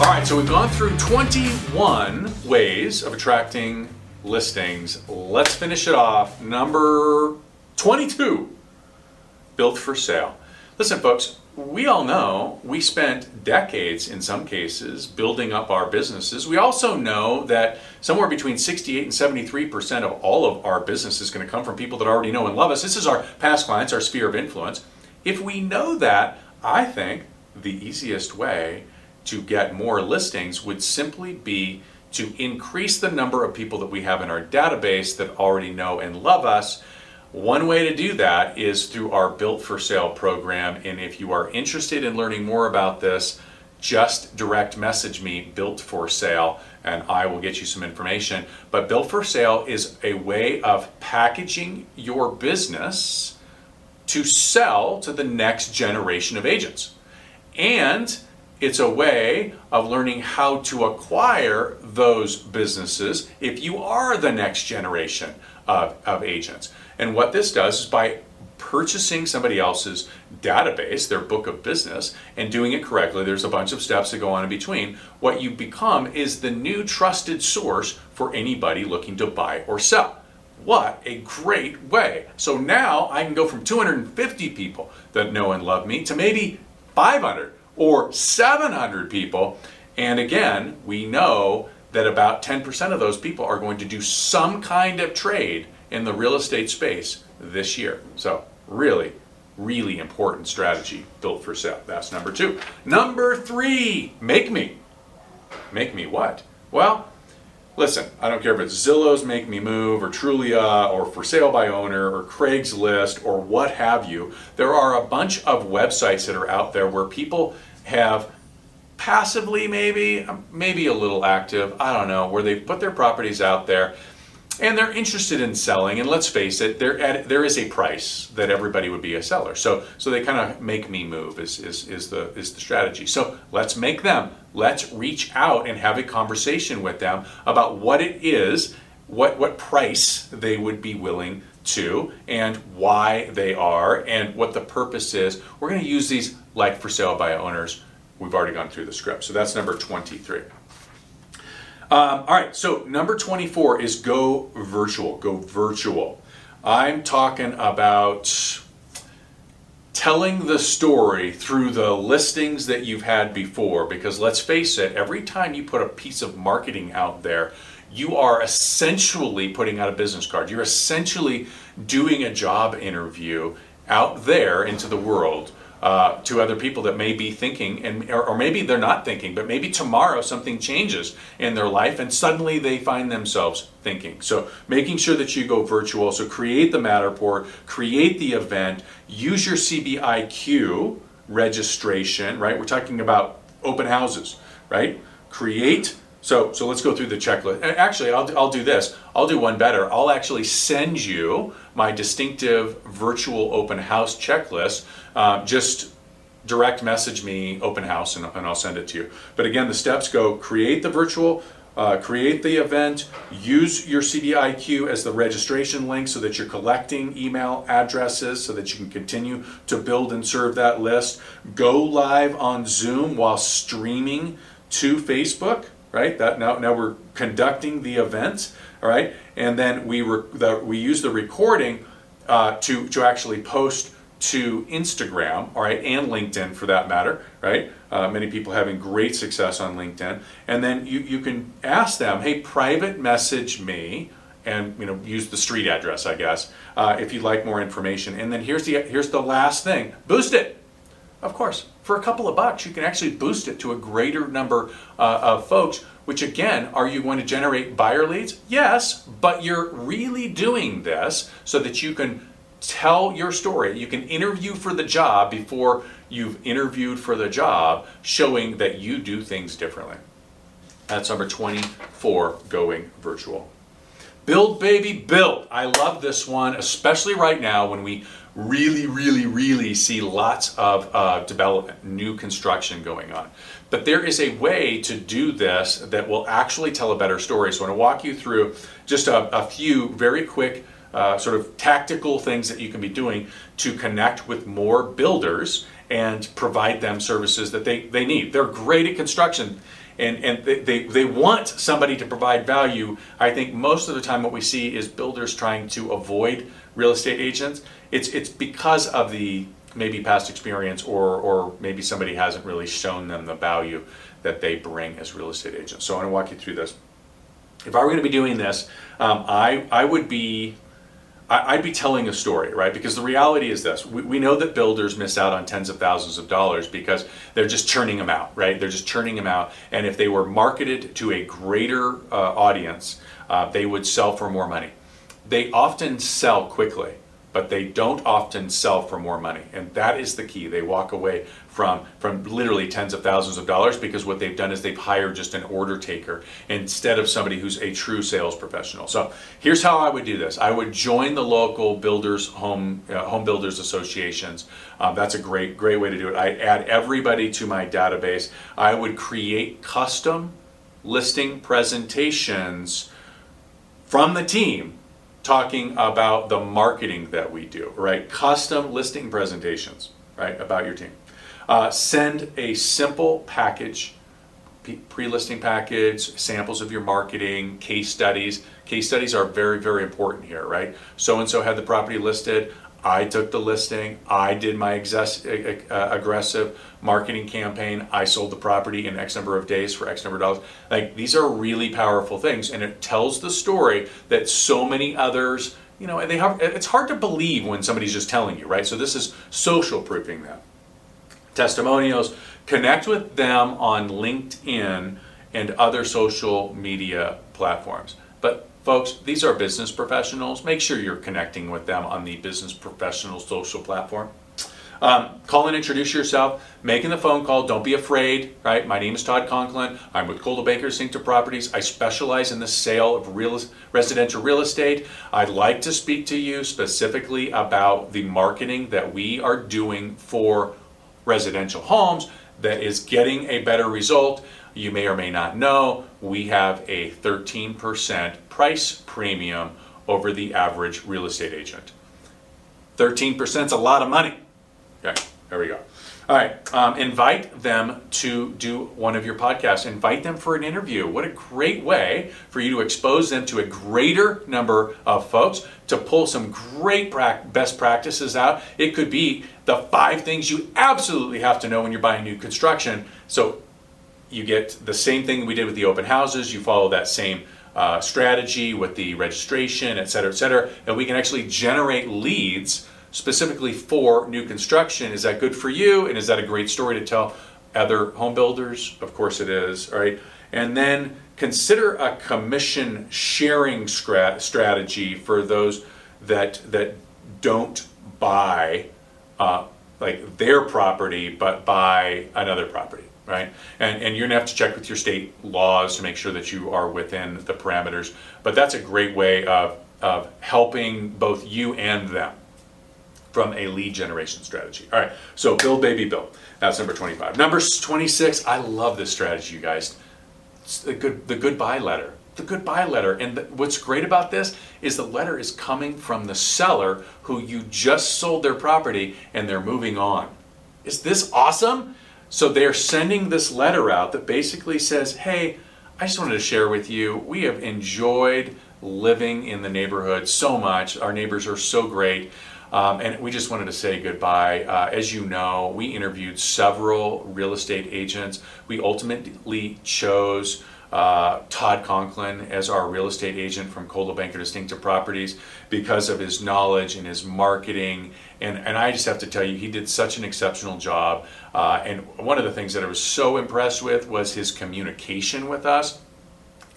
All right, so we've gone through 21 ways of attracting listings. Let's finish it off. Number 22 built for sale. Listen, folks, we all know we spent decades in some cases building up our businesses. We also know that somewhere between 68 and 73% of all of our business is going to come from people that already know and love us. This is our past clients, our sphere of influence. If we know that, I think the easiest way to get more listings would simply be to increase the number of people that we have in our database that already know and love us. One way to do that is through our Built for Sale program. And if you are interested in learning more about this, just direct message me, Built for Sale, and I will get you some information. But Built for Sale is a way of packaging your business to sell to the next generation of agents. And it's a way of learning how to acquire those businesses if you are the next generation of, of agents. And what this does is by purchasing somebody else's database, their book of business, and doing it correctly, there's a bunch of steps that go on in between. What you become is the new trusted source for anybody looking to buy or sell. What a great way. So now I can go from 250 people that know and love me to maybe 500 or 700 people. And again, we know that about 10% of those people are going to do some kind of trade in the real estate space this year. So, really, really important strategy built for sale. That's number two. Number three, make me. Make me what? Well, listen, I don't care if it's Zillow's Make Me Move or Trulia or For Sale by Owner or Craigslist or what have you. There are a bunch of websites that are out there where people have passively maybe maybe a little active i don't know where they put their properties out there and they're interested in selling and let's face it there there is a price that everybody would be a seller so so they kind of make me move is, is is the is the strategy so let's make them let's reach out and have a conversation with them about what it is what what price they would be willing to and why they are and what the purpose is we're going to use these like for sale by owners. We've already gone through the script. So that's number 23. Um, all right, so number 24 is go virtual. Go virtual. I'm talking about telling the story through the listings that you've had before because let's face it, every time you put a piece of marketing out there, you are essentially putting out a business card. You're essentially doing a job interview out there into the world uh, to other people that may be thinking, and or, or, maybe they're not thinking, but maybe tomorrow something changes in their life, and suddenly they find themselves thinking. So making sure that you go virtual. So create the Matterport, create the event, use your CBIQ registration. Right, we're talking about open houses. Right, create so, so let's go through the checklist. Actually, I'll, I'll do this. I'll do one better. I'll actually send you my distinctive virtual open house checklist. Uh, just direct message me open house and, and, I'll send it to you. But again, the steps go create the virtual, uh, create the event, use your CDIQ as the registration link so that you're collecting email addresses so that you can continue to build and serve that list. Go live on Zoom while streaming to Facebook right? That now now we're conducting the events, all right, and then we the, we use the recording uh, to to actually post to Instagram, all right, and LinkedIn for that matter, right? Uh, many people having great success on LinkedIn, and then you you can ask them, hey, private message me. And you know, use the street address, I guess, uh, if you'd like more information. And then here's the here's the last thing: boost it. Of course, for a couple of bucks, you can actually boost it to a greater number uh, of folks, which again, are you going to generate buyer leads? Yes, but you're really doing this so that you can tell your story. You can interview for the job before you've interviewed for the job, showing that you do things differently. That's number 24, going virtual. Build, baby, build. I love this one, especially right now when we really, really, really see lots of uh, development, new construction going on. But there is a way to do this that will actually tell a better story. So I want to walk you through just a, a few very quick uh, sort of tactical things that you can be doing to connect with more builders and provide them services that they, they need. They're great at construction and, and they, they, they want somebody to provide value. I think most of the time what we see is builders trying to avoid real estate agents. It's, it's because of the maybe past experience or, or maybe somebody hasn't really shown them the value that they bring as real estate agents. So I want to walk you through this. If I were going to be doing this, um, I, I would be I'd be telling a story, right? Because the reality is this we, we, know that builders miss out on tens of thousands of dollars because they're just churning them out, right? They're just churning them out. And if they were marketed to a greater uh, audience, uh, they would sell for more money. They often sell quickly but they don't often sell for more money. And that is the key. They walk away from, from literally tens of thousands of dollars because what they've done is they've hired just an order taker instead of somebody who's a true sales professional. So here's how I would do this. I would join the local builders home uh, home builders associations. Um, that's a great great way to do it. I add everybody to my database. I would create custom listing presentations from the team talking about the marketing that we do, right? Custom listing presentations, right, about your team. Uh, send a simple package, pre-listing package, samples of your marketing, case studies. Case studies are very, very important here, right? So-and-so had the property listed. I took the listing. I did my uh, aggressive marketing campaign. I sold the property in X number of days for X number of dollars. Like these are really powerful things, and it tells the story that so many others, you know, and they have. It's hard to believe when somebody's just telling you, right? So this is social proofing them. Testimonials. Connect with them on LinkedIn and other social media platforms. Folks, these are business professionals. Make sure you're connecting with them on the business professional social platform. Um, call and introduce yourself. Making the phone call. Don't be afraid. Right. My name is Todd Conklin. I'm with Coldwell Banker Distinctive Properties. I specialize in the sale of real residential real estate. I'd like to speak to you specifically about the marketing that we are doing for residential homes that is getting a better result. You may or may not know we have a 13% price premium over the average real estate agent. 13% is a lot of money. Okay, there we go. All right, um, invite them to do one of your podcasts. Invite them for an interview. What a great way for you to expose them to a greater number of folks, to pull some great best practices out. It could be the five things you absolutely have to know when you're buying new construction. So you get the same thing we did with the open houses. You follow that same uh, strategy with the registration, et cetera, et cetera, and we can actually generate leads specifically for new construction. Is that good for you? And is that a great story to tell other home builders? Of course it is, right? And then consider a commission sharing strategy for those that that don't buy uh, like their property but buy another property right? And, and you're gonna have to check with your state laws to make sure that you are within the parameters. But that's a great way of, of helping both you and them from a lead generation strategy. All right, so build, baby, build. That's number 25. Number 26, I love this strategy, you guys. It's the good, the goodbye letter. The goodbye letter. And the, what's great about this is the letter is coming from the seller who you just sold their property and they're moving on. Is this awesome? So they're sending this letter out that basically says, hey, I just wanted to share with you, we have enjoyed living in the neighborhood so much. Our neighbors are so great. Um, and we just wanted to say goodbye. Uh, as you know, we interviewed several real estate agents. We ultimately chose uh, Todd Conklin as our real estate agent from Coldwell Banker Distinctive Properties because of his knowledge and his marketing. And, and I just have to tell you, he did such an exceptional job. Uh, and one of the things that I was so impressed with was his communication with us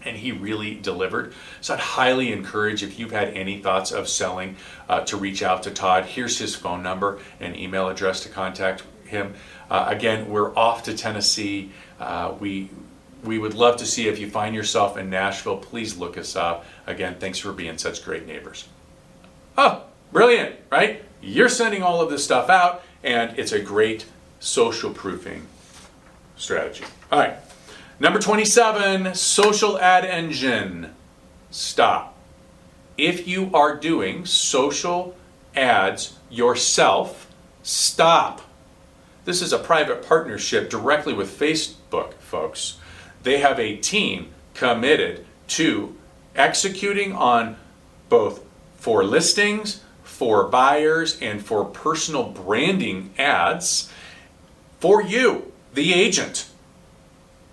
and he really delivered. So I'd highly encourage if you've had any thoughts of selling uh, to reach out to Todd. Here's his phone number and email address to contact him. Uh, again, we're off to Tennessee. Uh, we we would love to see if you find yourself in Nashville, please look us up. Again, thanks for being such great neighbors. Oh, brilliant, right? You're sending all of this stuff out, and it's a great social proofing strategy. All right, number 27 social ad engine. Stop. If you are doing social ads yourself, stop. This is a private partnership directly with Facebook, folks They have a team committed to executing on both for listings, for buyers, and for personal branding ads for you, the agent.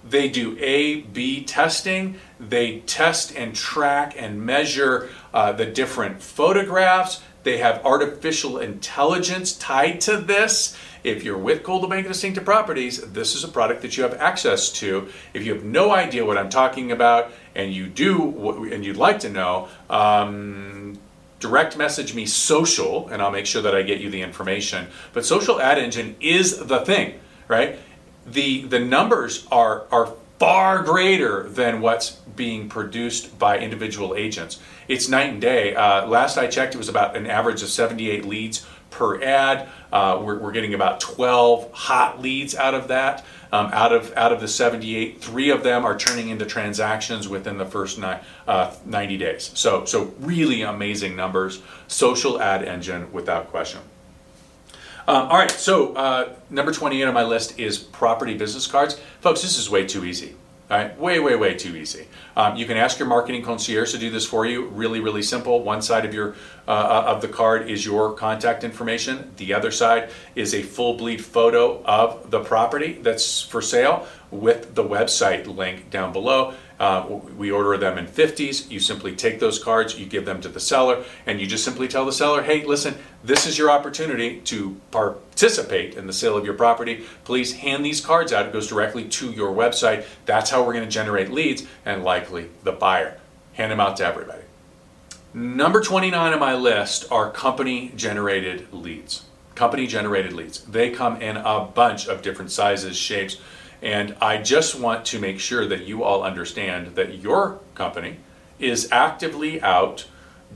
They do A B testing. They test and track and measure uh, the different photographs. They have artificial intelligence tied to this. If you're with Coldwell Banker Distinctive Properties, this is a product that you have access to. If you have no idea what I'm talking about and you do and you'd like to know, um, direct message me social and I'll make sure that I get you the information. But social ad engine is the thing, right? The the numbers are are far greater than what's being produced by individual agents. It's night and day. Uh, last I checked, it was about an average of 78 leads per ad. Uh, we're, we're, getting about 12 hot leads out of that. Um, out of out of the 78, three of them are turning into transactions within the first ni- uh, 90 days. So so really amazing numbers. Social ad engine without question. Um, all right, so uh, number 28 on my list is property business cards. Folks, this is way too easy. All right, way, way, way too easy. Um, you can ask your marketing concierge to do this for you. Really, really simple. One side of your uh, uh, of the card is your contact information. The other side is a full bleed photo of the property that's for sale with the website link down below. Uh, we order them in 50s. You simply take those cards, you give them to the seller, and you just simply tell the seller, hey, listen, this is your opportunity to participate in the sale of your property. Please hand these cards out. It goes directly to your website. That's how we're going to generate leads and likely the buyer. Hand them out to everybody. Number 29 on my list are company generated leads. Company generated leads. They come in a bunch of different sizes, shapes, and I just want to make sure that you all understand that your company is actively out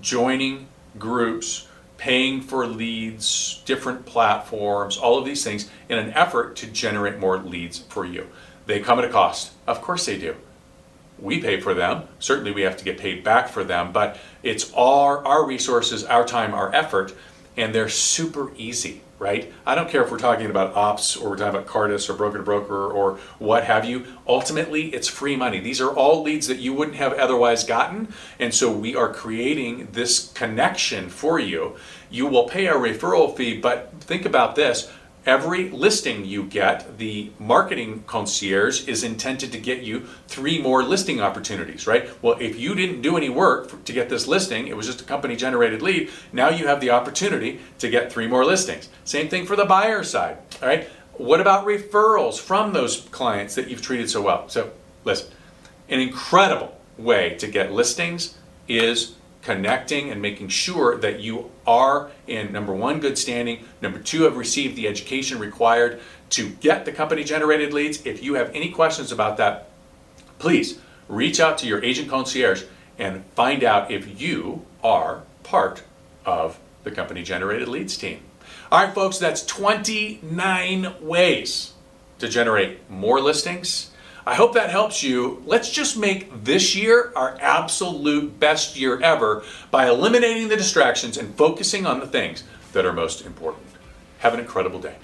joining groups, paying for leads, different platforms, all of these things in an effort to generate more leads for you. They come at a cost. Of course they do. We pay for them. Certainly we have to get paid back for them, but it's our our resources, our time, our effort, and they're super easy right? I don't care if we're talking about ops or we're talking about Cartus or broker to broker or what have you. Ultimately, it's free money. These are all leads that you wouldn't have otherwise gotten. And so we are creating this connection for you. You will pay a referral fee, but think about this Every listing you get, the marketing concierge is intended to get you three more listing opportunities, right? Well, if you didn't do any work for, to get this listing, it was just a company generated lead, now you have the opportunity to get three more listings. Same thing for the buyer side, all right? What about referrals from those clients that you've treated so well? So, listen, an incredible way to get listings is connecting and making sure that you are in number one, good standing, number two, have received the education required to get the company generated leads. If you have any questions about that, please reach out to your agent concierge and find out if you are part of the company generated leads team. All right, folks, that's 29 ways to generate more listings I hope that helps you. Let's just make this year our absolute best year ever by eliminating the distractions and focusing on the things that are most important. Have an incredible day.